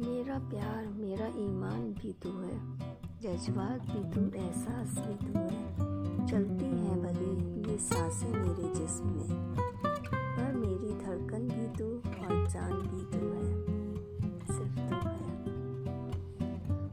मेरा प्यार, मेरा ईमान भी तू है। जज्बात भी तू, एहसास भी तू है। चलती हैं भले ये साँसें मेरे जिस्म में। पर मेरी धड़कन भी तू और जान भी